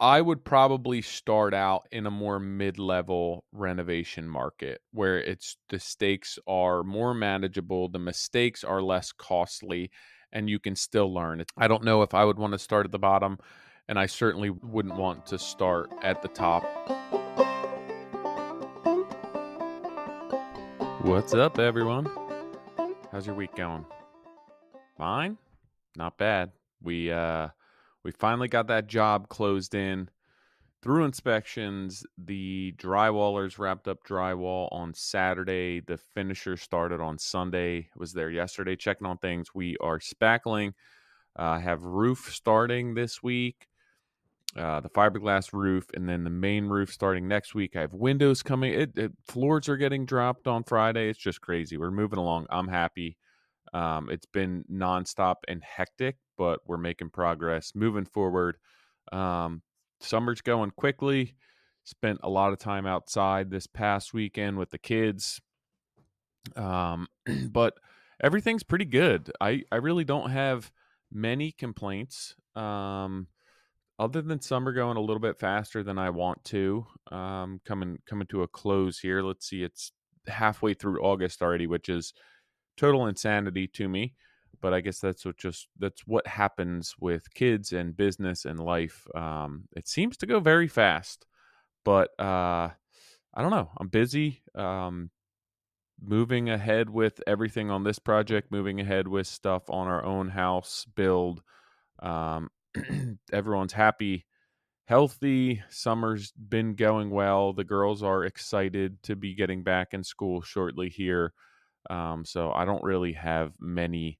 I would probably start out in a more mid-level renovation market where it's the stakes are more manageable, the mistakes are less costly, and you can still learn. I don't know if I would want to start at the bottom, and I certainly wouldn't want to start at the top. What's up, everyone? How's your week going? Fine? Not bad. We uh we finally got that job closed in through inspections. The drywallers wrapped up drywall on Saturday. The finisher started on Sunday. Was there yesterday checking on things. We are spackling. Uh, have roof starting this week. Uh, the fiberglass roof, and then the main roof starting next week. I have windows coming. It, it, floors are getting dropped on Friday. It's just crazy. We're moving along. I'm happy. Um, it's been nonstop and hectic, but we're making progress, moving forward. Um, summer's going quickly. Spent a lot of time outside this past weekend with the kids. Um, but everything's pretty good. I, I really don't have many complaints. Um, other than summer going a little bit faster than I want to. Um, coming coming to a close here. Let's see, it's halfway through August already, which is total insanity to me but i guess that's what just that's what happens with kids and business and life um, it seems to go very fast but uh, i don't know i'm busy um, moving ahead with everything on this project moving ahead with stuff on our own house build um, everyone's happy healthy summer's been going well the girls are excited to be getting back in school shortly here um, so I don't really have many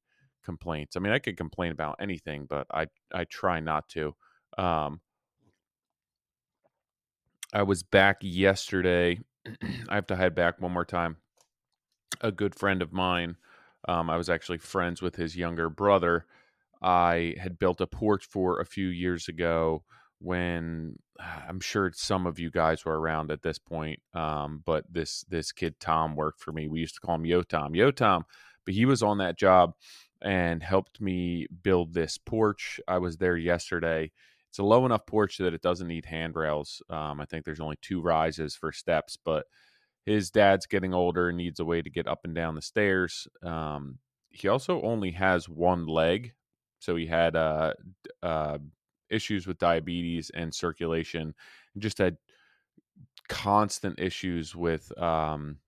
complaints. I mean, I could complain about anything, but I I try not to. Um, I was back yesterday. I have to head back one more time. A good friend of mine. Um, I was actually friends with his younger brother. I had built a porch for a few years ago when I'm sure some of you guys were around at this point. Um, but this this kid Tom worked for me. We used to call him Yo Tom, Yo Tom. But he was on that job and helped me build this porch. I was there yesterday. It's a low enough porch that it doesn't need handrails. Um, I think there's only two rises for steps, but his dad's getting older and needs a way to get up and down the stairs. Um, he also only has one leg, so he had uh, uh, issues with diabetes and circulation, and just had constant issues with um,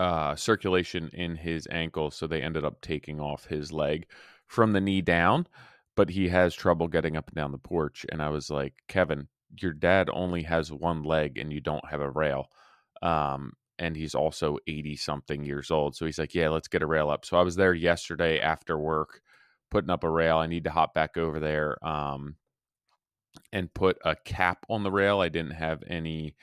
uh, circulation in his ankle. So they ended up taking off his leg from the knee down, but he has trouble getting up and down the porch. And I was like, Kevin, your dad only has one leg and you don't have a rail. Um, and he's also 80 something years old. So he's like, Yeah, let's get a rail up. So I was there yesterday after work putting up a rail. I need to hop back over there um, and put a cap on the rail. I didn't have any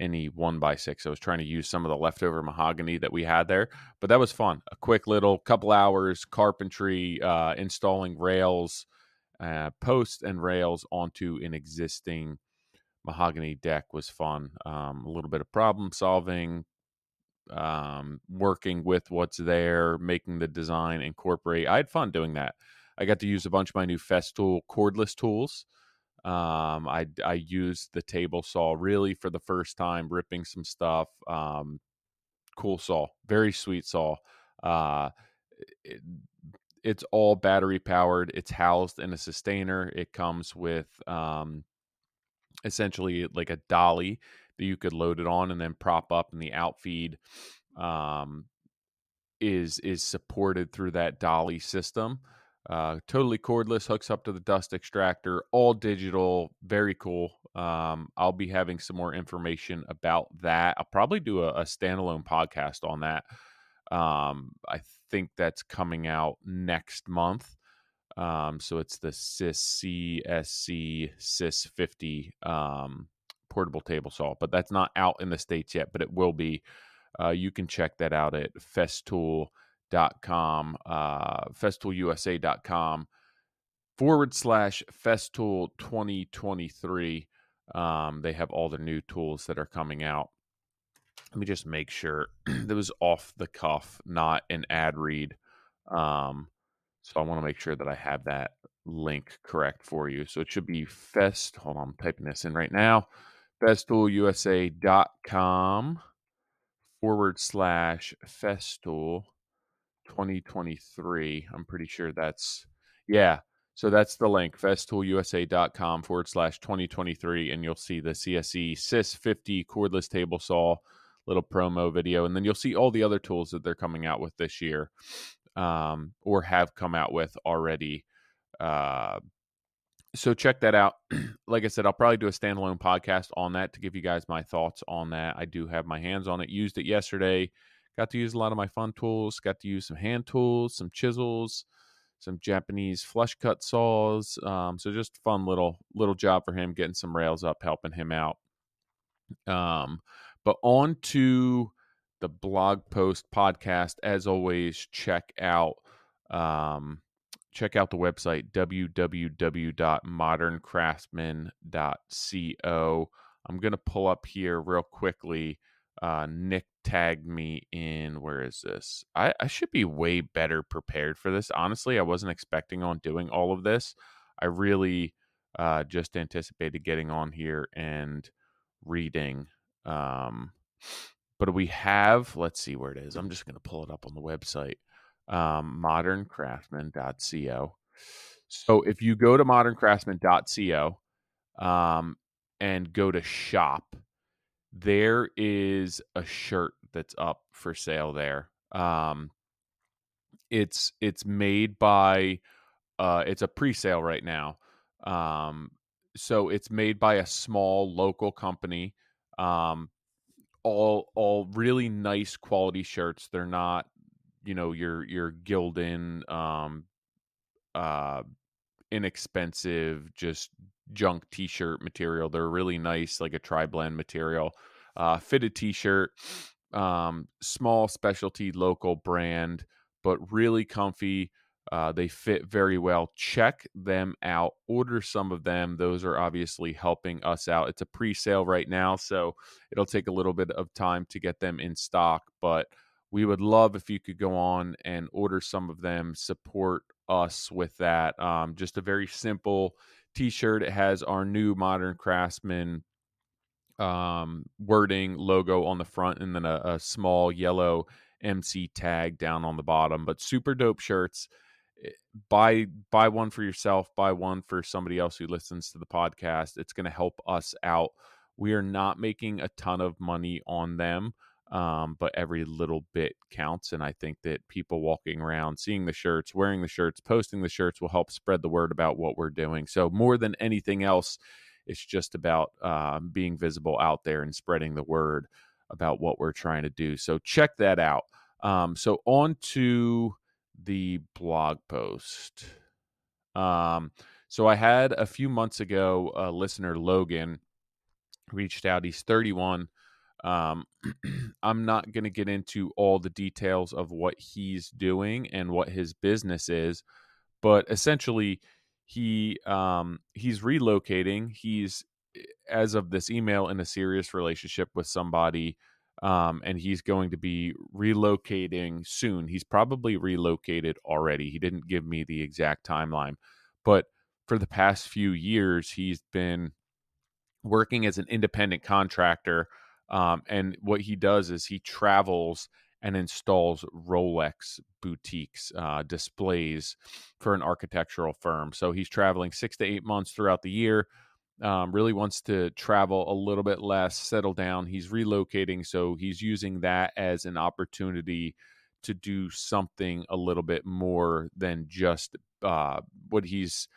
any one by six. I was trying to use some of the leftover mahogany that we had there, but that was fun. A quick little couple hours carpentry, uh, installing rails, uh, posts and rails onto an existing mahogany deck was fun. Um, a little bit of problem solving, um, working with what's there, making the design incorporate. I had fun doing that. I got to use a bunch of my new Festool cordless tools. Um, I I used the table saw really for the first time, ripping some stuff. Um, cool saw, very sweet saw. Uh, it, it's all battery powered. It's housed in a Systainer. It comes with um, essentially like a dolly that you could load it on and then prop up, and the outfeed um, is is supported through that dolly system. Uh, totally cordless, hooks up to the dust extractor, all digital, very cool. Um, I'll be having some more information about that. I'll probably do a, a standalone podcast on that. Um, I think that's coming out next month. Um, so it's the CIS CSC SYS 50 um, portable table saw, but that's not out in the States yet, but it will be. Uh, you can check that out at festool.com, uh, festoolusa.com forward slash festool 2023. Um, they have all the new tools that are coming out. Let me just make sure that was off the cuff, not an ad read. Um, so I want to make sure that I have that link correct for you. So it should be Fest. Hold on, I'm typing this in right now. FestoolUSA.com forward slash Festool 2023. I'm pretty sure that's, yeah. So that's the link, festoolusa.com forward slash 2023. And you'll see the CSC SYS 50 cordless table saw little promo video. And then you'll see all the other tools that they're coming out with this year um, or have come out with already. Uh, so check that out. like I said, I'll probably do a standalone podcast on that to give you guys my thoughts on that. I do have my hands on it. Used it yesterday. Got to use a lot of my fun tools. Got to use some hand tools, some chisels, some Japanese flush cut saws. Um, so just fun little little job for him, getting some rails up, helping him out. Um, but on to the blog post podcast. As always, check out um, check out the website www.moderncraftsman.co. I'm going to pull up here real quickly. Uh, Nick tagged me in. Where is this? I, I should be way better prepared for this. Honestly, I wasn't expecting on doing all of this. I really uh, just anticipated getting on here and reading. Um, but we have, let's see where it is. I'm just going to pull it up on the website um, moderncraftsman.co. So if you go to moderncraftsman.co um, and go to shop, there is a shirt that's up for sale there. Um, it's it's made by uh, it's a pre-sale right now. Um, so it's made by a small local company. Um, all all really nice quality shirts. They're not you know your your Gildan um uh inexpensive just junk t-shirt material they're really nice like a tri-blend material uh fitted t-shirt um small specialty local brand but really comfy uh, they fit very well. Check them out. Order some of them. Those are obviously helping us out. It's a pre sale right now, so it'll take a little bit of time to get them in stock. But we would love if you could go on and order some of them, support us with that. Um, just a very simple t shirt. It has our new Modern Craftsman um, wording logo on the front and then a, a, small yellow MC tag down on the bottom. But super dope shirts. Eh, buy buy one for yourself. Buy one for somebody else who listens to the podcast. It's going to help us out. We are not making a ton of money on them um, but every little bit counts. And I think that people walking around, seeing the shirts, wearing the shirts, posting the shirts will help spread the word about what we're doing. So, more than anything else, it's just about uh, being visible out there and spreading the word about what we're trying to do. So, check that out. Um, so, on to the blog post. Um, so, I had a few months ago, a listener, Logan, reached out. He's 31 um, I'm not going to get into all the details of what he's doing and what his business is, but essentially, he um, he's relocating. He's eh, as of this email in a serious relationship with somebody, um, and he's going to be relocating soon. He's probably relocated already. He didn't give me the exact timeline, but for the past few years, he's been working as an independent contractor um, and what he does is he travels and installs Rolex boutiques uh, displays for an architectural firm. So he's traveling six to eight months throughout the year. Um, really wants to travel a little bit less, settle down. He's relocating, so he's using that as an opportunity to do something a little bit more than just uh, what he's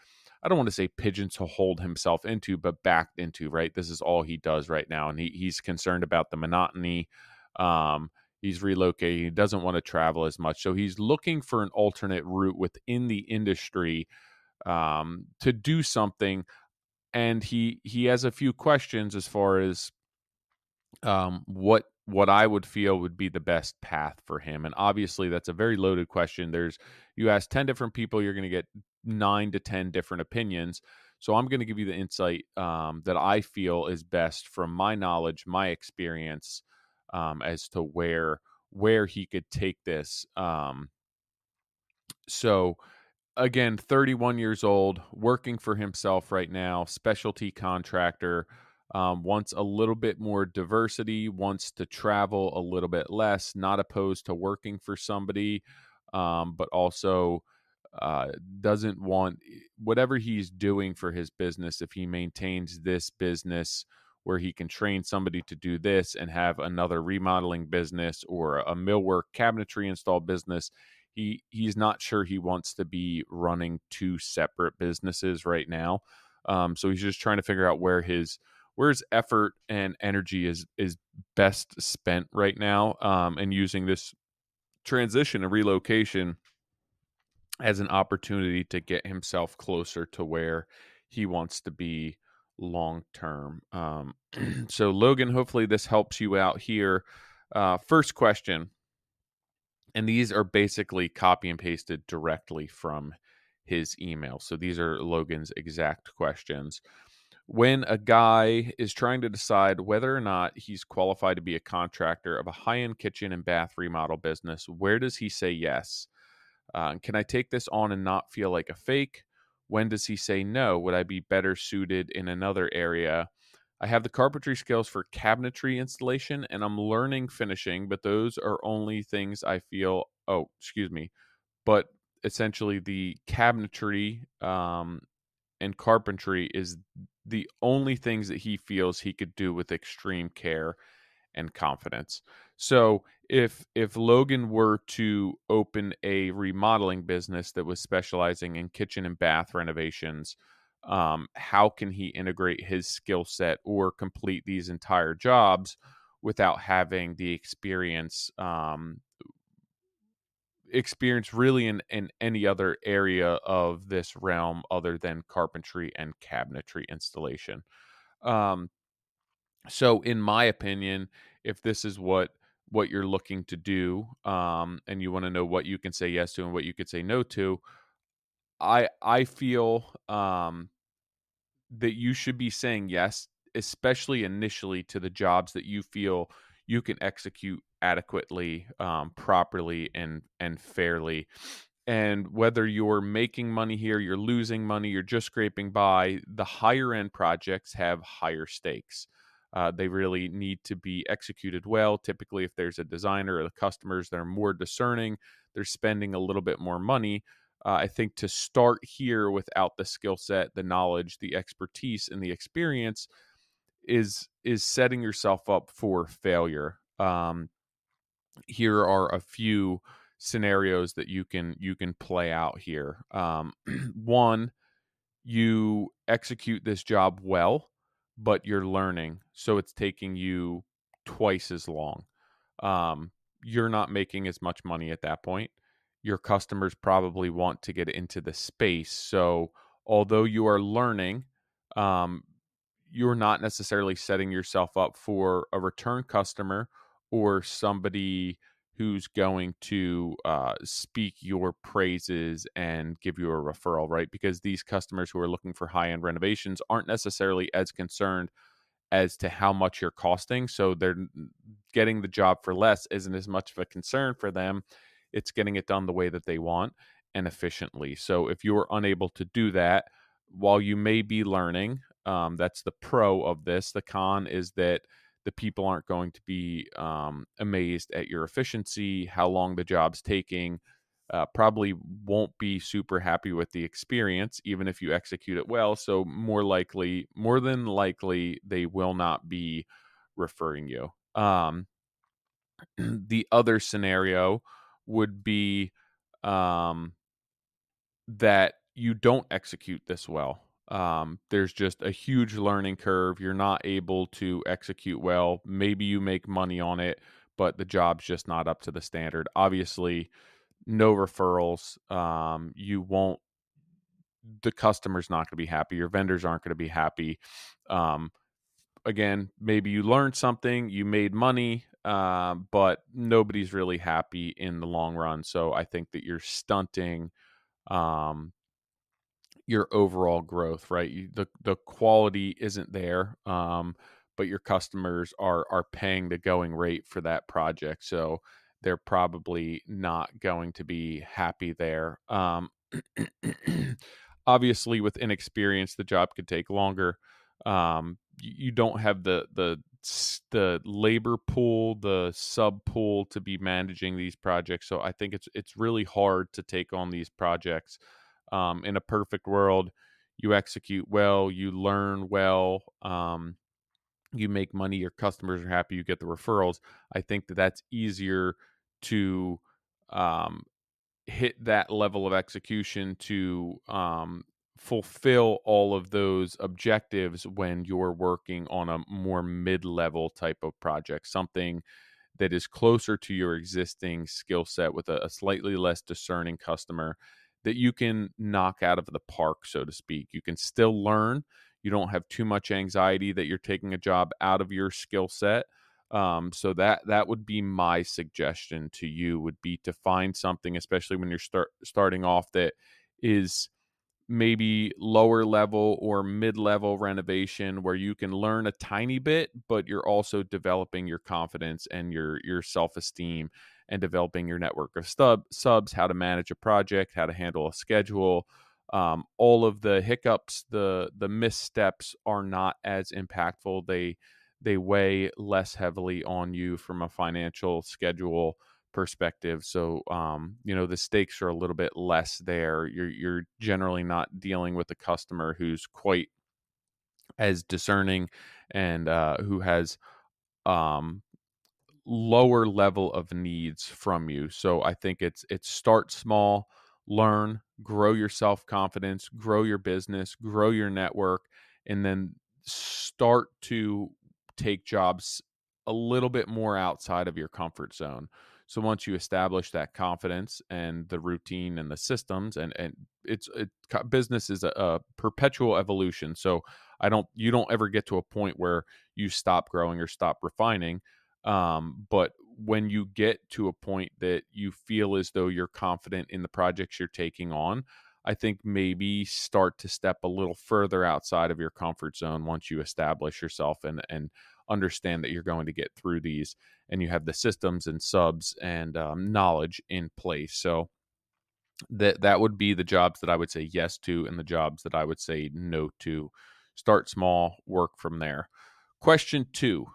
I don't want to say pigeon to hold himself into, but backed into, right? This is all he does right now. And he, he's concerned about the monotony. Um, he's relocating. He doesn't want to travel as much. So he's looking for an alternate route within the industry um, to do something. And he he has a few questions as far as um, what what I would feel would be the best path for him. And obviously, that's a very loaded question. There's you ask ten different people, you're going to get nine to 10 different opinions. So I'm going to give you the insight um, that I feel is best from my knowledge, my experience, um, as to where where he could take this. Um, so again, 31 years old, working for himself right now, specialty contractor. Um, wants a little bit more diversity, wants to travel a little bit less, not opposed to working for somebody, um, but also uh, doesn't want whatever he's doing for his business, if he maintains this business where he can train somebody to do this and have another remodeling business or a millwork cabinetry install business he he's not sure he wants to be running two separate businesses right now. Um, so he's just trying to figure out where his where his effort and energy is is best spent right now um, and using this transition and relocation as an opportunity to get himself closer to where he wants to be long term. Um, so, Logan, hopefully this helps you out here. Uh, first question, and these are basically copy and pasted directly from his email. So, these are Logan's exact questions. When a guy is trying to decide whether or not he's qualified to be a contractor of a high end kitchen and bath remodel business, where does he say yes? Uh, can I take this on and not feel like a fake? When does he say no? Would I be better suited in another area? I have the carpentry skills for cabinetry installation and I'm learning finishing, but those are only things I feel. Oh, excuse me. But essentially, the cabinetry um, and carpentry is the only things that he feels he could do with extreme care and confidence. So if if Logan were to open a remodeling business that was specializing in kitchen and bath renovations, um, how can he integrate his skill set or complete these entire jobs without having the experience um, experience really in, in any other area of this realm other than carpentry and cabinetry installation um, so in my opinion if this is what what you're looking to do um, and you want to know what you can say yes to and what you could say no to i i feel um, that you should be saying yes especially initially to the jobs that you feel you can execute adequately um, properly and and fairly. And whether you're making money here you're losing money you're just scraping by the higher end projects have higher stakes uh, they really need to be executed well. Typically, if there's a designer or the customers that are more discerning, they're spending a little bit more money. Uh, I think to start here without the skill set, the knowledge, the expertise, and the experience is is setting yourself up for failure. Um, here are a few scenarios that you can you can play out here. Um, one, you execute this job well but you're learning, so it's taking you twice as long. Um, you're not making as much money at that point. Your customers probably want to get into the space. So, although you are learning, um, you're not necessarily setting yourself up for a return customer or somebody who's going to uh, speak your praises and give you a referral, right? Because these customers who are looking for high end renovations aren't necessarily as concerned as to how much you're costing. So they're getting the job for less isn't as much of a concern for them. It's getting it done the way that they want and efficiently. So if you're unable to do that, while you may be learning, um, that's the pro of this. The con is that the people aren't going to be um, amazed at your efficiency, how long the job's taking. Uh, probably won't be super happy with the experience, even if you execute it well. So, more likely, more than likely, they will not be referring you. Um, the other scenario would be um, that you don't execute this well um, there's just a huge learning curve. You're not able to execute well. Maybe you make money on it, but the job's just not up to the standard. Obviously, no referrals. Um, you won't. The customer's not going to be happy. Your vendors aren't going to be happy. Um, again, maybe you learned something, you made money, uh, but nobody's really happy in the long run. So I think that you're stunting um, your overall growth, right? You, the the quality isn't there, um, but your customers are are paying the going rate for that project, so they're probably not going to be happy there. Um, obviously with inexperience the job could take longer um, you don't have the the the labor pool the sub pool to be managing these projects so i think it's it's really hard to take on these projects um, in a perfect world you execute well you learn well um, you make money your customers are happy you get the referrals i think that that's easier to um, hit that level of execution to um, fulfill all of those objectives when you're working on a more mid-level type of project something that is closer to your existing skill set with a, a, slightly less discerning customer that you can knock out of the park so to speak. You can still learn. You don't have too much anxiety that you're taking a job out of your skill set um, so that that would be my suggestion to you would be to find something, especially when you're start starting off, that is maybe lower level or mid level renovation where you can learn a tiny bit, but you're also developing your confidence and your your self esteem and developing your network of stub subs, how to manage a project, how to handle a schedule. Um, all of the hiccups, the the missteps are not as impactful. They they weigh less heavily on you from a financial schedule perspective. So, um, you know, the stakes are a little bit less there. You're you're generally not dealing with a customer who's quite as discerning and uh, who has um, lower level of needs from you. So, I think it's it's start small, learn, grow your self confidence, grow your business, grow your network, and then start to take jobs a little bit more outside of your comfort zone. So once you establish that confidence and the routine and the systems, and and it's it business is a, a perpetual evolution. So I don't you don't ever get to a point where you stop growing or stop refining. Um, but when you get to a point that you feel as though you're confident in the projects you're taking on, I think maybe start to step a little further outside of your comfort zone once you establish yourself and and understand that you're going to get through these and you have the systems and subs and um, knowledge in place. So that that would be the jobs that I would say yes to and the jobs that I would say no to. Start small, work from there. Question 2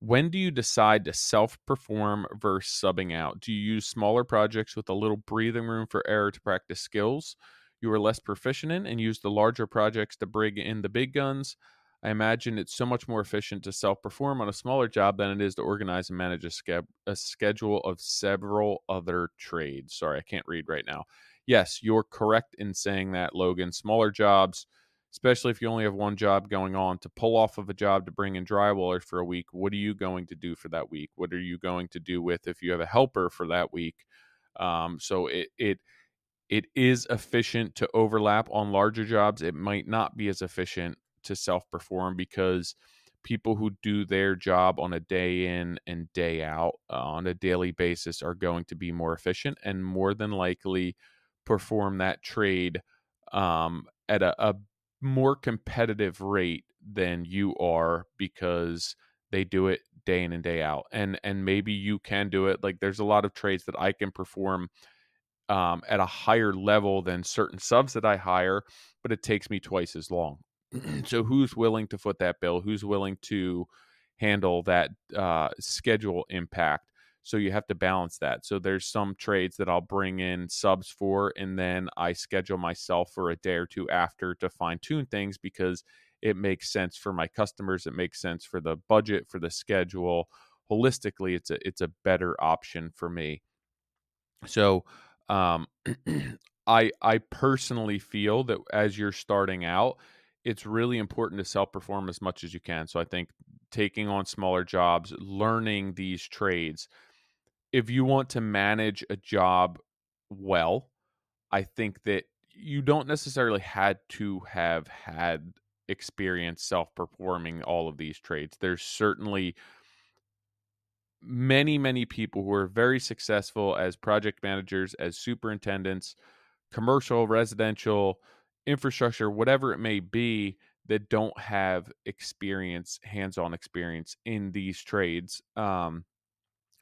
when do you decide to self perform versus subbing out? Do you use smaller projects with a little breathing room for error to practice skills you are less proficient in and use the larger projects to bring in the big guns? I imagine it's so much more efficient to self perform on a smaller job than it is to organize and manage a, ske- a schedule of several other trades. Sorry, I can't read right now. Yes, you're correct in saying that, Logan. Smaller jobs especially if you only have one job going on, to pull off of a job to bring in drywallers for a week, what are you going to do for that week? What are you going to do with if you have a helper for that week? Um, so it it it is efficient to overlap on larger jobs. It might not be as efficient to self perform because people who do their job on a day in and day out uh, on a daily basis are going to be more efficient and more than likely perform that trade um, at a, a more competitive rate than you are because they do it day in and day out and and maybe you can do it like there's a lot of trades that i can perform um, at a higher level than certain subs that i hire but it takes me twice as long. So who's willing to foot that bill? Who's willing to handle that uh, schedule impact so you have to balance that. So there's some trades that I'll bring in subs for, and then I schedule myself for a day or two after to fine tune things because it makes sense for my customers. It makes sense for the budget, for the schedule. Holistically, it's a it's a better option for me. So um, I I personally feel that as you're starting out, it's really important to self perform as much as you can. So I think taking on smaller jobs, learning these trades, if you want to manage a job well, I think that you don't necessarily had to have had experience self-performing all of these trades. There's certainly many many people who are very successful as project managers, as superintendents, commercial, residential, infrastructure, whatever it may be that don't have experience, hands-on experience in these trades. Um,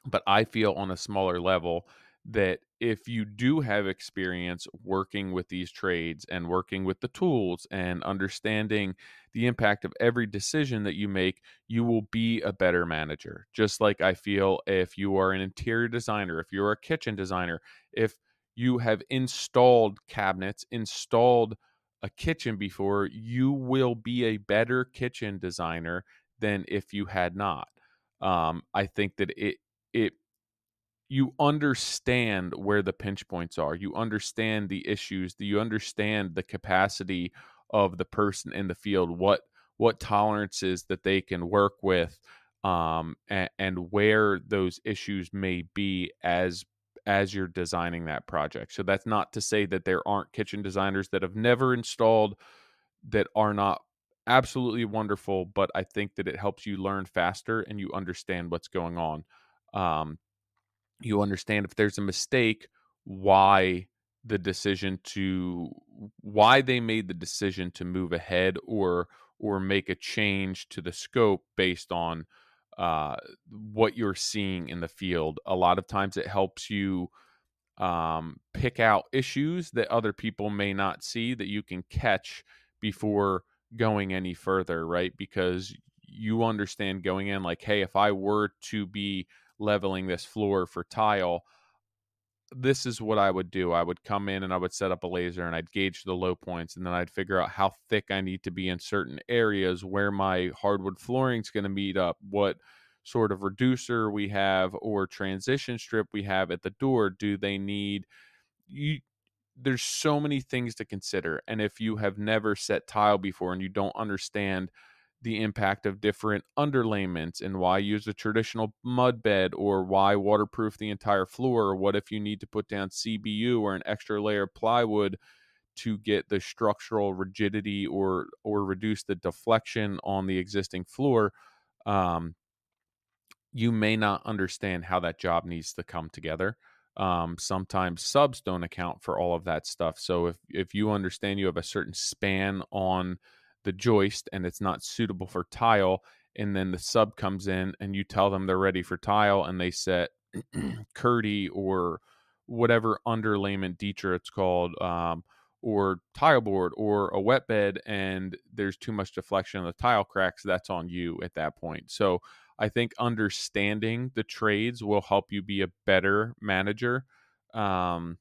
but I feel on a smaller level that if you do have experience working with these trades and working with the tools and understanding the impact of every decision that you make, you will be a better manager. Just like I feel if you are an interior designer, if you're a kitchen designer, if you have installed cabinets, installed a kitchen before, you will be a better kitchen designer than if you had not. Um, I think that it it you understand where the pinch points are. You understand the issues. You understand the capacity of the person in the field. What what tolerances that they can work with, um, and, and where those issues may be as as you're designing that project. So that's not to say that there aren't kitchen designers that have never installed that are not absolutely wonderful, but I think that it helps you learn faster and you understand what's going on. Um, you understand if there's a mistake, why the decision to why they made the decision to move ahead or or make a change to the scope based on uh, what you're seeing in the field. A lot of times it helps you um, pick out issues that other people may not see that you can catch before going any further, right? Because you understand going in like, hey, if I were to be leveling this floor for tile, this is what I would do. I would come in and I would set up a laser and I'd gauge the low points and then I'd figure out how thick I need to be in certain areas where my hardwood flooring is going to meet up, what sort of reducer we have or transition strip we have at the door. Do they need you there's so many things to consider and if you have never set tile before and you don't understand the impact of different underlayments and why use a traditional mud bed or why waterproof the entire floor? Or what if you need to put down CBU or an extra layer of plywood to get the structural rigidity or or reduce the deflection on the existing floor? Um, you may not understand how that job needs to come together. Um, sometimes subs don't account for all of that stuff. So if if you understand you have a certain span on the joist and it's not suitable for tile and then the sub comes in and you tell them they're ready for tile and they set Kerdi or whatever underlayment Ditra it's called um, or tile board or a wet bed and there's too much deflection on the tile cracks that's on you at that point. So i think understanding the trades will help you be a better manager um,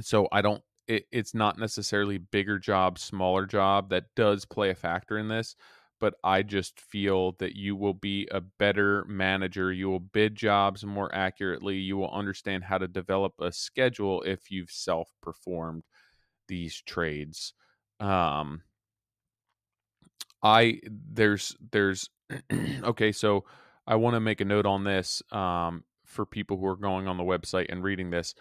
so i don't it, it's not necessarily bigger job, smaller job that does play a factor in this. But I just feel that you will be a better manager. You will bid jobs more accurately. You will understand how to develop a schedule if you've self performed these trades. Um, I there's there's okay, so I want to make a note on this um, for people who are going on the website and reading this.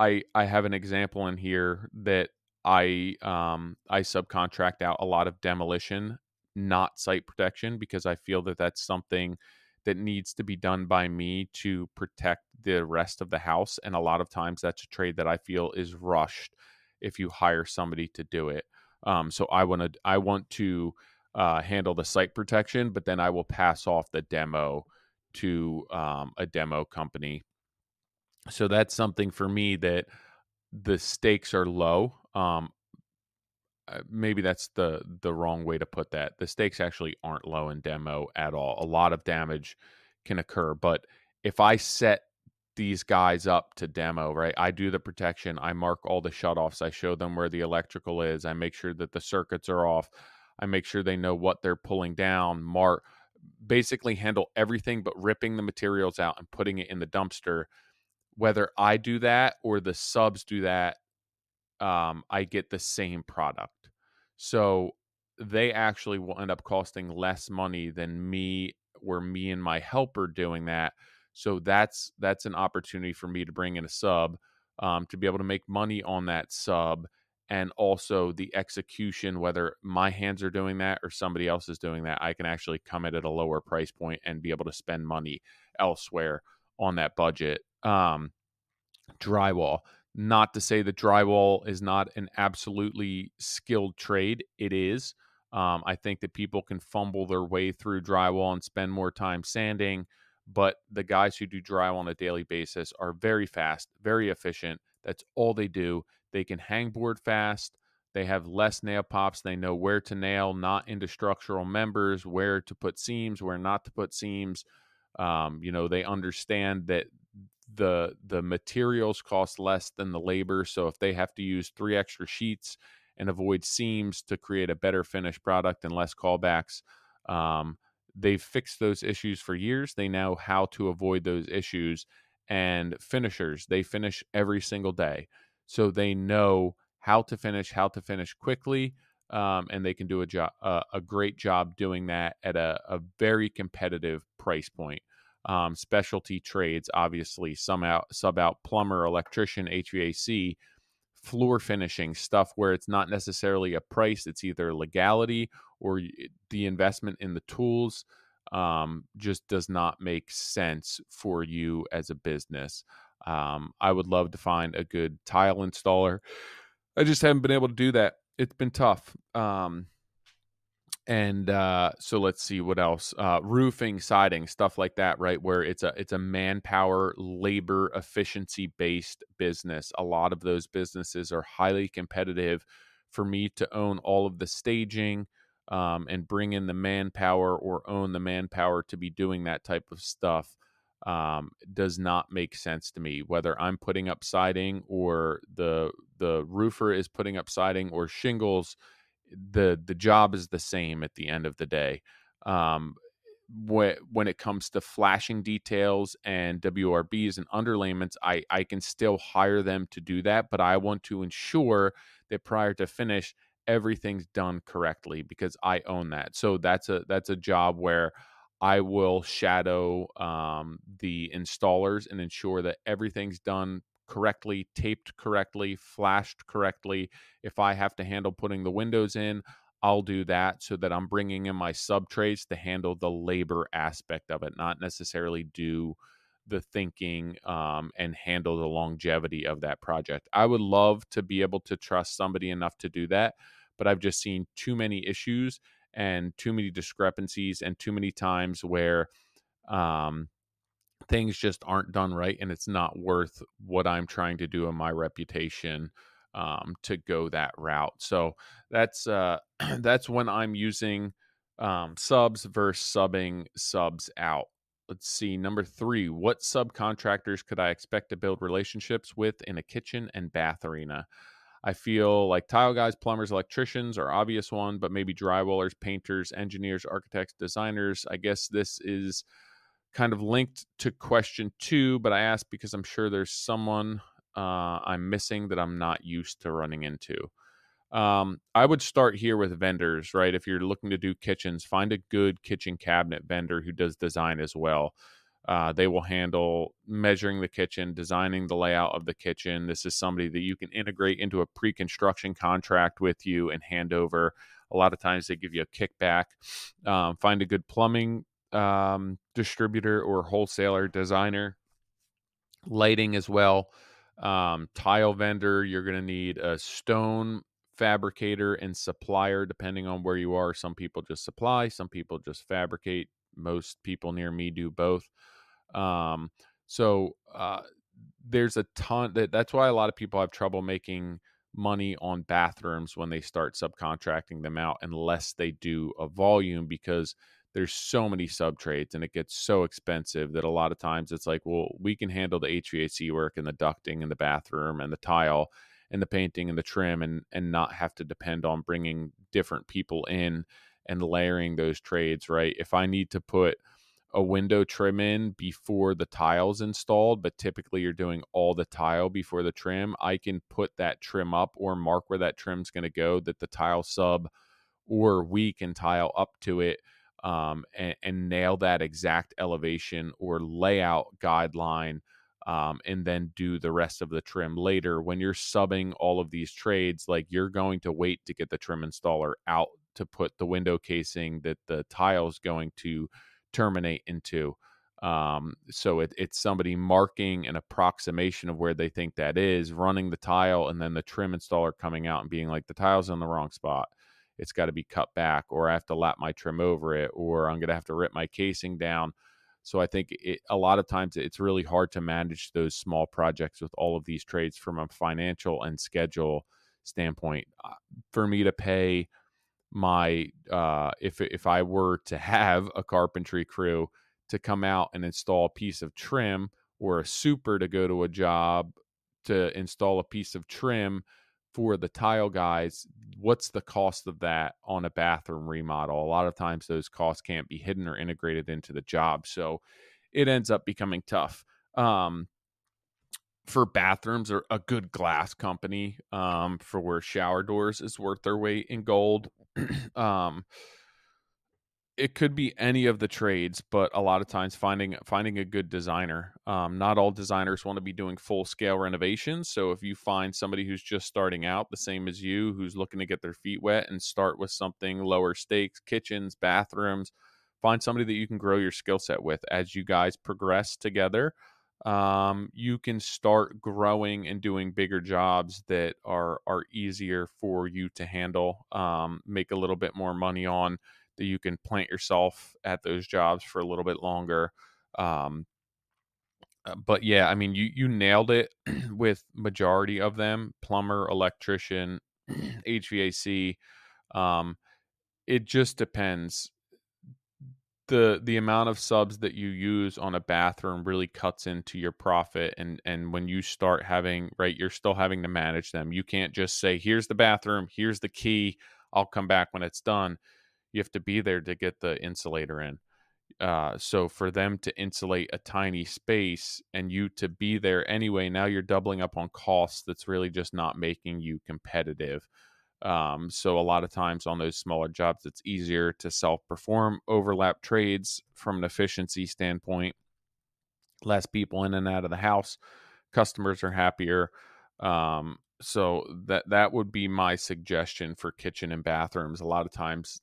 I I have an example in here that I um I subcontract out a lot of demolition, not site protection, because I feel that that's something that needs to be done by me to protect the rest of the house. And a lot of times that's a trade that I feel is rushed if you hire somebody to do it. Um, so I want to I want to uh, handle the site protection, but then I will pass off the demo to um, a demo company so that's something for me that the stakes are low. Um, uh, maybe that's the the wrong way to put that. The stakes actually aren't low in demo at all. A lot of damage can occur, but if I set these guys up to demo, right? I do the protection, I mark all the shutoffs, I show them where the electrical is, I make sure that the circuits are off, I make sure they know what they're pulling down, mark basically handle everything but ripping the materials out and putting it in the dumpster whether I do that or the subs do that, um, I get the same product. So they actually will end up costing less money than me or me and my helper doing that. So that's that's an opportunity for me to bring in a sub um, to be able to make money on that sub and also the execution whether my hands are doing that or somebody else is doing that i can actually come in at a lower price point and be able to spend money elsewhere on that budget um, drywall. Not to say that drywall is not an absolutely skilled trade. It is. Um, I think that people can fumble their way through drywall and spend more time sanding, but the guys who do drywall on a daily basis are very fast, very efficient. That's all they do. They can hang board fast. They have less nail pops. They know where to nail, not into structural members, where to put seams, where not to put seams. Um, you know, they understand that the the materials cost less than the labor. So if they have to use three extra sheets and avoid seams to create a better finished product and less callbacks, um, they've fixed those issues for years. They know how to avoid those issues. And finishers, they finish every single day. So they know how to finish, how to finish quickly, um, and they can do a job, uh, a great job doing that at a, a very competitive price point. Um, specialty trades, obviously, some out, sub out plumber, electrician, HVAC, floor finishing stuff where it's not necessarily a price; it's either legality or the investment in the tools. Um, just does not make sense for you as a business. Um, I would love to find a good tile installer I just haven't been able to do that. It's been tough. Um, and uh, so let's see what else. Uh, roofing, siding, stuff like that, right? Where it's a it's a manpower, labor efficiency based business. A lot of those businesses are highly competitive. For me to own all of the staging um, and bring in the manpower or own the manpower to be doing that type of stuff um, does not make sense to me. Whether I'm putting up siding or the the roofer is putting up siding or shingles, the the job is the same at the end of the day. Um, when when it comes to flashing details and WRBs and underlayments, I I can still hire them to do that, but I want to ensure that prior to finish everything's done correctly because I own that. So that's a that's a job where I will shadow um, the installers and ensure that everything's done correctly, taped correctly, flashed correctly. If I have to handle putting the windows in, I'll do that so that I'm bringing in my sub trades to handle the labor aspect of it, not necessarily do the thinking um, and handle the longevity of that project. I would love to be able to trust somebody enough to do that, but I've just seen too many issues and too many discrepancies and too many times where um, things just aren't done right and it's not worth what I'm trying to do in my reputation um, to go that route. So that's uh, that's when I'm using um, subs versus subbing subs out. Let's see. Number three, what subcontractors could I expect to build relationships with in a kitchen and bath arena? I feel like tile guys, plumbers, electricians are obvious one, but maybe drywallers, painters, engineers, architects, designers. I guess this is kind of linked to question two, but I ask because I'm sure there's someone uh, I'm missing that I'm not used to running into. Um, I would start here with vendors, right? If you're looking to do kitchens, find a good kitchen cabinet vendor who does design as well. Uh, they will handle measuring the kitchen, designing the layout of the kitchen. This is somebody that you can integrate into a pre construction contract with you and hand over. A lot of times they give you a kickback. Um, find a good plumbing um, distributor or wholesaler, designer, lighting as well. Um, tile vendor, you're going to need a stone fabricator and supplier, depending on where you are. Some people just supply, some people just fabricate. Most people near me do both. Um, so uh, there's a ton that that's why a lot of people have trouble making money on bathrooms when they start subcontracting them out unless they do a volume because there's so many sub trades and it gets so expensive that a lot of times it's like well we can handle the HVAC work and the ducting and the bathroom and the tile and the painting and the trim and and not have to depend on bringing different people in and layering those trades right? If I need to put a window trim in before the tile's installed, but typically you're doing all the tile before the trim, I can put that trim up or mark where that trim's going to go that the tile sub or we can tile up to it um, and, and, nail that exact elevation or layout guideline um, and then do the rest of the trim later. When you're subbing all of these trades, like you're going to wait to get the trim installer out to put the window casing that the tile is going to terminate into. Um, so it, it's somebody marking an approximation of where they think that is, running the tile, and then the trim installer coming out and being like, the tile's in the wrong spot. It's got to be cut back, or I have to lap my trim over it, or I'm going to have to rip my casing down. So I think it, a lot of times it's really hard to manage those small projects with all of these trades from a financial and schedule standpoint. Uh, for me to pay my uh, if if I were to have a carpentry crew to come out and install a piece of trim or a super to go to a job to install a piece of trim for the tile guys, what's the cost of that on a bathroom remodel? A lot of times those costs can't be hidden or integrated into the job. So it ends up becoming tough. Um, for bathrooms or a good glass company um, for shower doors is worth their weight in gold. um, it could be any of the trades, but a lot of times finding finding a good designer. Um, not all designers want to be doing full scale renovations. So if you find somebody who's just starting out, the same as you, who's looking to get their feet wet and start with something lower stakes, kitchens, bathrooms, find somebody that you can grow your skill set with as you guys progress together. Um, you can start growing and doing bigger jobs that are are easier for you to handle. Um, make a little bit more money on that you can plant yourself at those jobs for a little bit longer. Um, uh, but yeah, I mean, you you nailed it with majority of them: plumber, electrician, HVAC. Um, it just depends. the The amount of subs that you use on a bathroom really cuts into your profit, and and when you start having right, you're still having to manage them. You can't just say, "Here's the bathroom. Here's the key. I'll come back when it's done." You have to be there to get the insulator in. Uh, so for them to insulate a tiny space and you to be there anyway, now you're doubling up on costs. That's really just not making you competitive. Um, so a lot of times on those smaller jobs, it's easier to self-perform overlap trades from an efficiency standpoint. Less people in and out of the house, customers are happier. Um, so that that would be my suggestion for kitchen and bathrooms. A lot of times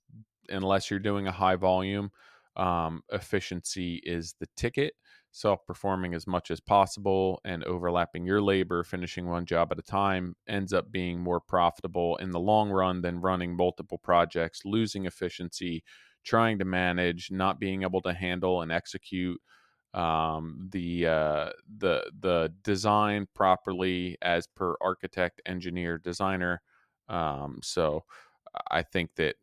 unless you're doing a high volume, um, efficiency is the ticket. Self performing as much as possible and overlapping your labor, finishing one job at a time, ends up being more profitable in the long run than running multiple projects, losing efficiency, trying to manage, not being able to handle and execute um, the uh, the the design properly as per architect, engineer, designer. Um, so I think that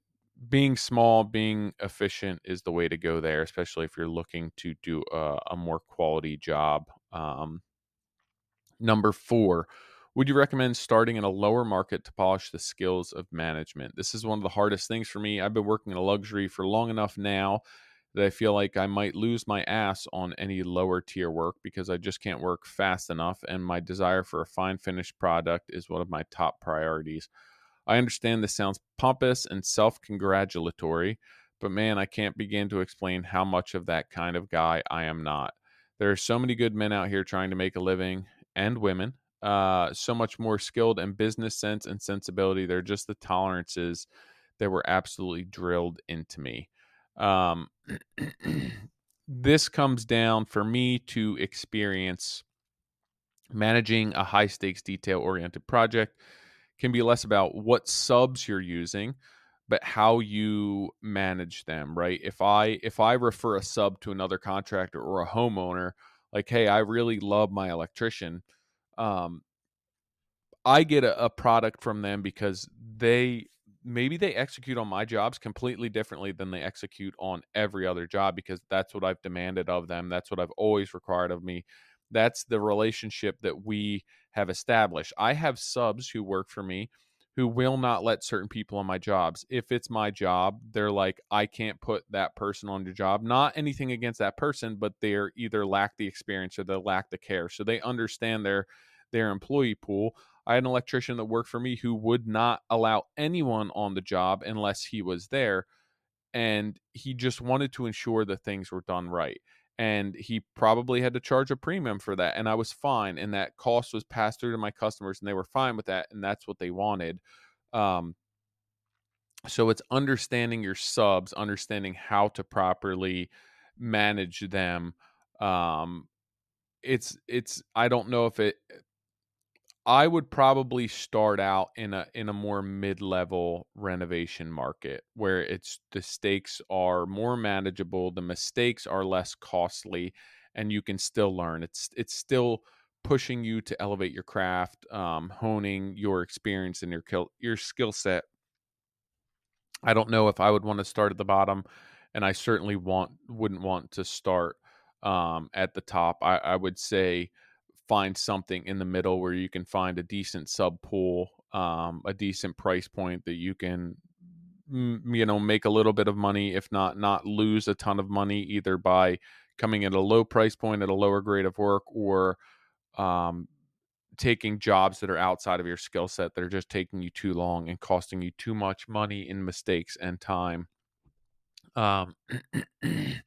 being small, being efficient is the way to go there, especially if you're looking to do a, a more quality job. Um, number four, would you recommend starting in a lower market to polish the skills of management? This is one of the hardest things for me. I've been working in a luxury for long enough now that I feel like I might lose my ass on any lower tier work because I just can't work fast enough. And my desire for a fine finished product is one of my top priorities. I understand this sounds pompous and self congratulatory, but man, I can't begin to explain how much of that kind of guy I am not. There are so many good men out here trying to make a living and women, uh, so much more skilled and business sense and sensibility. They're just the tolerances that were absolutely drilled into me. Um, this comes down for me to experience managing a high stakes detail oriented project can be less about what subs you're using but how you manage them right if i if i refer a sub to another contractor or a homeowner like hey i really love my electrician um i get a, a product from them because they maybe they execute on my jobs completely differently than they execute on every other job because that's what I've demanded of them. That's what I've always required of me. That's the relationship that we have established. I have subs who work for me who will not let certain people on my jobs. If it's my job, they're like, I can't put that person on your job. Not anything against that person, but they're either lack the experience or they lack the care. So they understand their their employee pool. I had an electrician that worked for me who would not allow anyone on the job unless he was there. And he just wanted to ensure that things were done right and he probably had to charge a premium for that and i was fine and that cost was passed through to my customers and they were fine with that and that's what they wanted um, so it's understanding your subs understanding how to properly manage them um, it's it's i don't know if it I would probably start out in a in a more mid-level renovation market where it's the stakes are more manageable, the mistakes are less costly, and you can still learn. It's it's still pushing you to elevate your craft, um, honing your experience and your your skill set. I don't know if I would want to start at the bottom, and I certainly want wouldn't want to start um, at the top. I, I would say find something in the middle where you can find a decent sub pool, um, a decent price point that you can, you know, make a little bit of money, if not not lose a ton of money, either by coming at a low price point at a lower grade of work or um, taking jobs that are outside of your skill set that are just taking you too long and costing you too much money in mistakes and time. Um,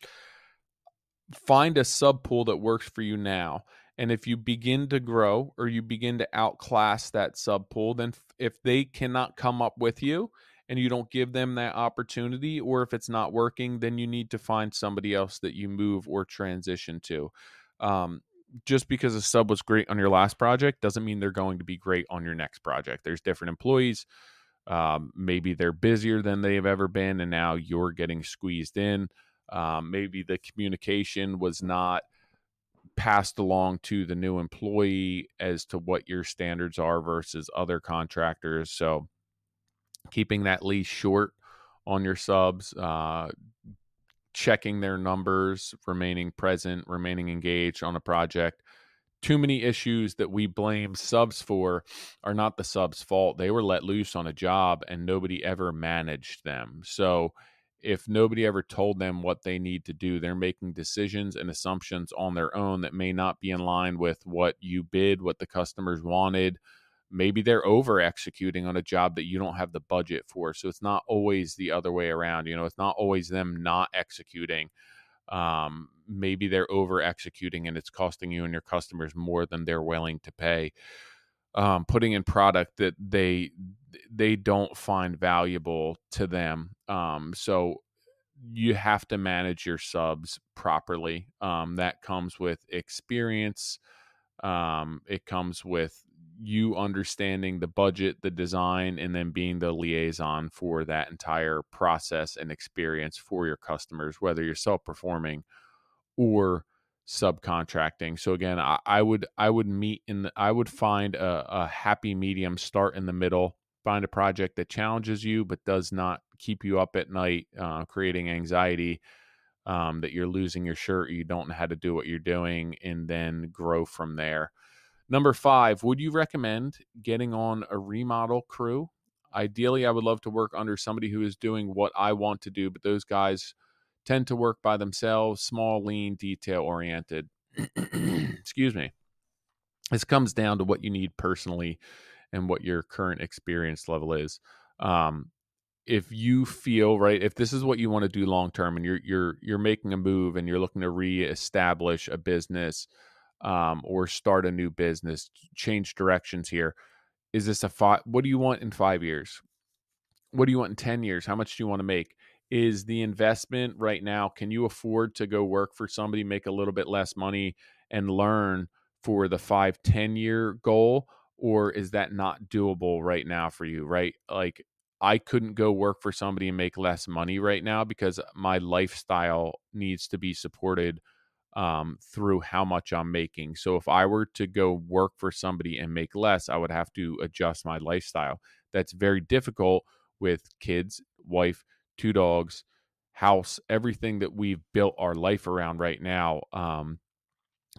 find a sub pool that works for you now and if you begin to grow or you begin to outclass that sub pool, then if they cannot come up with you and you don't give them that opportunity, or if it's not working, then you need to find somebody else that you move or transition to. Um, just because a sub was great on your last project doesn't mean they're going to be great on your next project. There's different employees. Um, maybe they're busier than they've ever been, and now you're getting squeezed in. Um, maybe the communication was not passed along to the new employee as to what your standards are versus other contractors. So keeping that lease short on your subs, uh, checking their numbers, remaining present, remaining engaged on a project. Too many issues that we blame subs for are not the subs' fault. They were let loose on a job and nobody ever managed them. So if nobody ever told them what they need to do, they're making decisions and assumptions on their own that may not be in line with what you bid, what the customers wanted. Maybe they're over executing on a job that you don't have the budget for. So it's not always the other way around. You know, it's not always them not executing. Um, maybe they're over executing and it's costing you and your customers more than they're willing to pay. Um, putting in product that they they don't find valuable to them. Um, so you have to manage your subs properly. Um, that comes with experience. Um, it comes with you understanding the budget, the design, and then being the liaison for that entire process and experience for your customers, whether you're self performing or subcontracting. So again, I, I, would I would meet in the, I would find a, a happy medium, start in the middle, find a project that challenges you but does not keep you up at night, uh, creating anxiety um, that you're losing your shirt, you don't know how to do what you're doing, and then grow from there. Number five, would you recommend getting on a remodel crew? Ideally, I would love to work under somebody who is doing what I want to do, but those guys tend to work by themselves, small, lean, detail oriented. Excuse me. This comes down to what you need personally and what your current experience level is. Um, if you feel right, if this is what you want to do long term, and you're you're you're making a move and you're looking to reestablish a business um, or start a new business, change directions here. Is this a five? What do you want in five years? What do you want in ten years? How much do you want to make? Is the investment right now? Can you afford to go work for somebody, make a little bit less money, and learn for the five ten year goal? or is that not doable right now for you right like i couldn't go work for somebody and make less money right now because my lifestyle needs to be supported um, through how much i'm making so if i were to go work for somebody and make less i would have to adjust my lifestyle that's very difficult with kids wife two dogs house everything that we've built our life around right now um,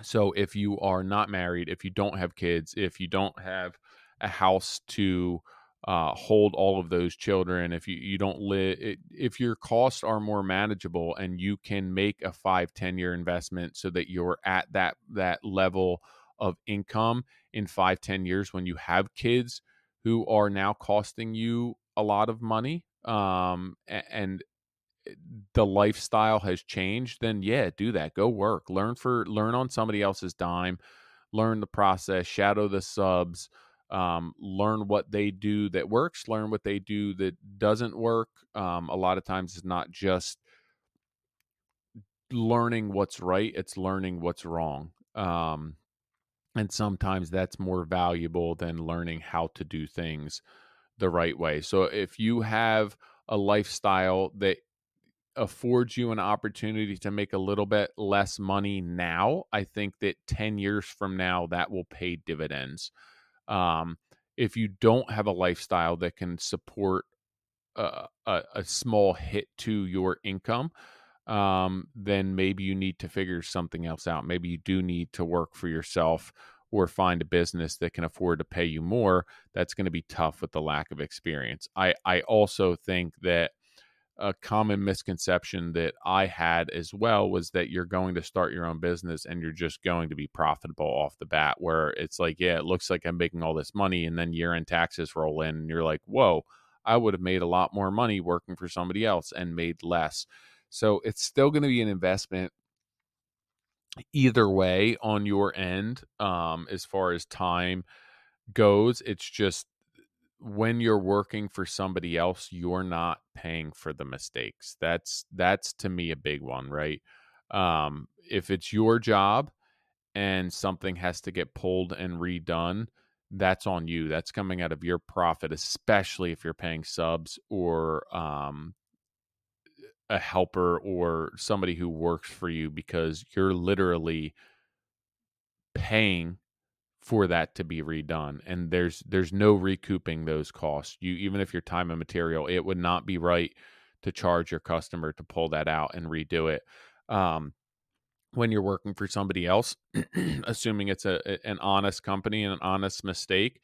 so if you are not married, if you don't have kids, if you don't have a house to uh, hold all of those children, if you, you don't live, if your costs are more manageable and you can make a five ten year investment so that you're at that, that level of income in five ten years when you have kids who are now costing you a lot of money, um, and the lifestyle has changed, then yeah, do that. Go work. Learn for learn on somebody else's dime. Learn the process. Shadow the subs. Um, learn what they do that works. Learn what they do that doesn't work. Um, a lot of times, it's not just learning what's right; it's learning what's wrong. Um, And sometimes that's more valuable than learning how to do things the right way. So if you have a lifestyle that affords you an opportunity to make a little bit less money now, I think that 10 years from now, that will pay dividends. Um, if you don't have a lifestyle that can support a, a, a small hit to your income, um, then maybe you need to figure something else out. Maybe you do need to work for yourself or find a business that can afford to pay you more. That's going to be tough with the lack of experience. I, I also think that a common misconception that I had as well was that you're going to start your own business and you're just going to be profitable off the bat, where it's like, yeah, it looks like I'm making all this money. And then year end taxes roll in and you're like, whoa, I would have made a lot more money working for somebody else and made less. So it's still going to be an investment either way on your end um, as far as time goes. It's just when you're working for somebody else, you're not paying for the mistakes. That's that's to me a big one, right? Um, if it's your job and something has to get pulled and redone, that's on you. That's coming out of your profit, especially if you're paying subs or um, a helper or somebody who works for you because you're literally paying for that to be redone and there's there's no recouping those costs. You even if your time and material it would not be right to charge your customer to pull that out and redo it. Um, when you're working for somebody else assuming it's a an honest company and an honest mistake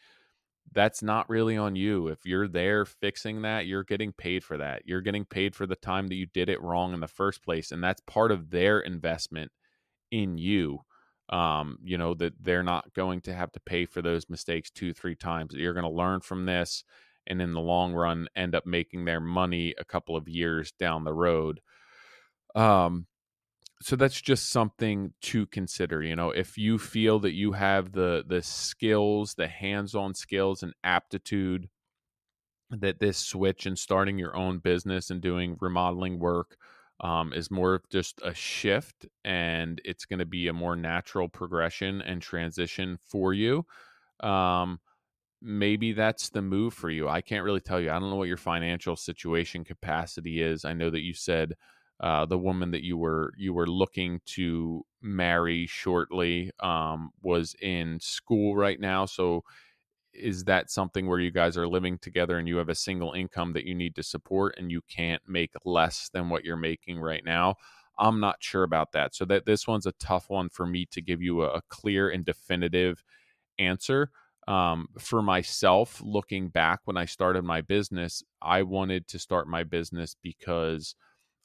that's not really on you. If you're there fixing that, you're getting paid for that. You're getting paid for the time that you did it wrong in the first place. And that's part of their investment in you. Um, you know, that they're not going to have to pay for those mistakes two, three times. You're going to learn from this and in the long run end up making their money a couple of years down the road. Um, so that's just something to consider you know if you feel that you have the the skills the hands-on skills and aptitude that this switch and starting your own business and doing remodeling work um, is more of just a shift and it's going to be a more natural progression and transition for you um, maybe that's the move for you. I can't really tell you. I don't know what your financial situation capacity is. I know that you said uh, the woman that you were you were looking to marry shortly um, was in school right now. So is that something where you guys are living together and you have a single income that you need to support and you can't make less than what you're making right now? I'm not sure about that. So that this one's a tough one for me to give you a, a clear and definitive answer. Um, for myself, looking back when I started my business, I wanted to start my business because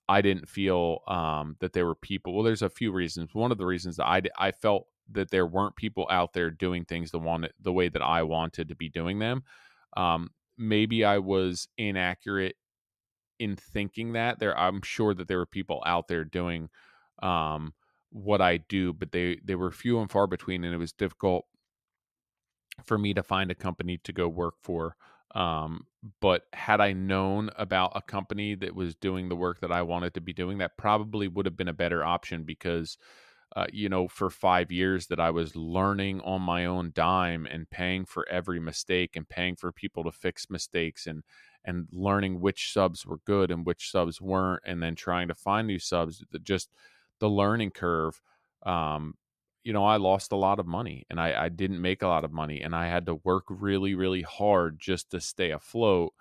I didn't feel um, that there were people. Well, there's a few reasons. One of the reasons that I I felt that there weren't people out there doing things the one the way that I wanted to be doing them. Um, maybe I was inaccurate in thinking that there. I'm sure that there were people out there doing um, what I do, but they they were few and far between, and it was difficult for me to find a company to go work for um, but had I known about a company that was doing the work that I wanted to be doing, that probably would have been a better option because, uh, you know, for five years that I was learning on my own dime and paying for every mistake and paying for people to fix mistakes and and learning which subs were good and which subs weren't, and then trying to find new subs. Just the learning curve um, you know, I lost a lot of money and I, I didn't make a lot of money and I had to work really, really hard just to stay afloat.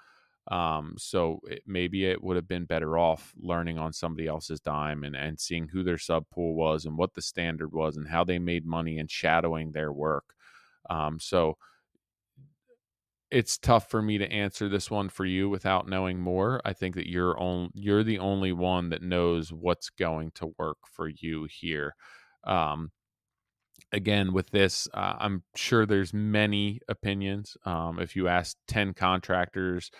Um, so it, maybe it would have been better off learning on somebody else's dime and, and seeing who their sub pool was and what the standard was and how they made money and shadowing their work. Um, so it's tough for me to answer this one for you without knowing more. I think that you're on, you're the only one that knows what's going to work for you here. Um, again with this uh, i'm sure there's many opinions um, if you ask 10 contractors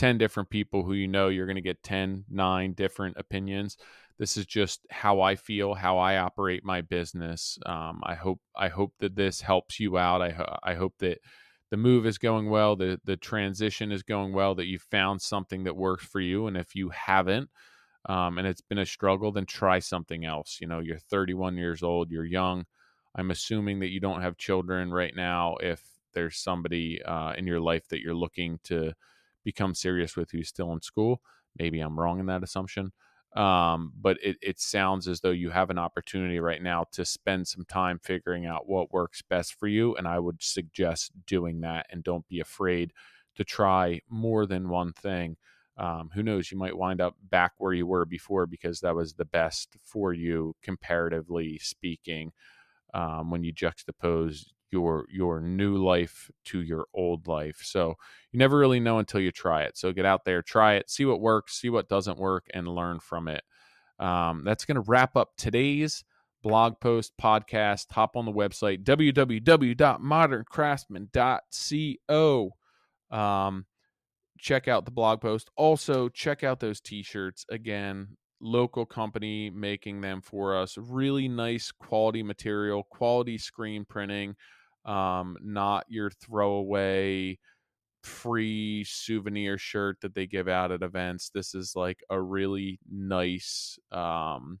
10 different people who you know you're going to get 10 9 different opinions. This is just how i feel how i operate my business um, i hope i hope that this helps you out i, I hope that the move is going well the the transition is going well that you found something that works for you and if you haven't um, and it's been a struggle then try something else you know you're 31 years old you're young I'm assuming that you don't have children right now. If there's somebody uh, in your life that you're looking to become serious with who's still in school, maybe I'm wrong in that assumption. Um, but it, it sounds as though you have an opportunity right now to spend some time figuring out what works best for you. And I would suggest doing that and don't be afraid to try more than one thing. Um, who knows? You might wind up back where you were before because that was the best for you, comparatively speaking. Um, when you juxtapose your your new life to your old life. So you never really know until you try it. So get out there, try it, see what works, see what doesn't work, and learn from it. Um, that's going to wrap up today's blog post podcast. Hop on the website www.moderncraftsman.co. Um, check out the blog post. Also, check out those t-shirts again local company making them for us. Really nice quality material, quality screen printing um, not your throwaway free souvenir shirt that they give out at events. This is like a really nice, um,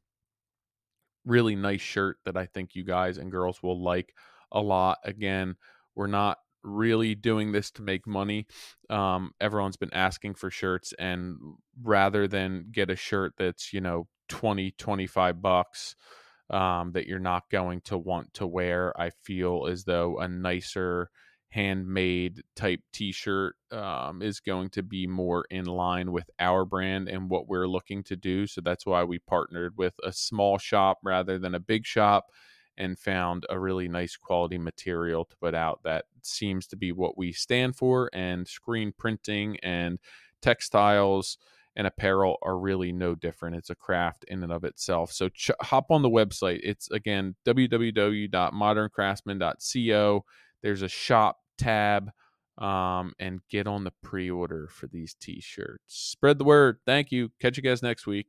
really nice shirt that I think you guys and girls will like a lot. Again, we're not really doing this to make money. Um, everyone's been asking for shirts, and rather than get a shirt that's, you know, 20, 25 bucks, um, that you're not going to want to wear. I feel as though a nicer handmade type t-shirt um, is going to be more in line with our brand and what we're looking to do so that's why we partnered with a small shop rather than a big shop and found a really nice quality material to put out that seems to be what we stand for and screen printing and textiles and apparel are really no different. It's a craft in and of itself. So ch- hop on the website. It's again www.moderncraftsman.co. There's a shop tab um, and get on the pre order for these t shirts. Spread the word. Thank you. Catch you guys next week.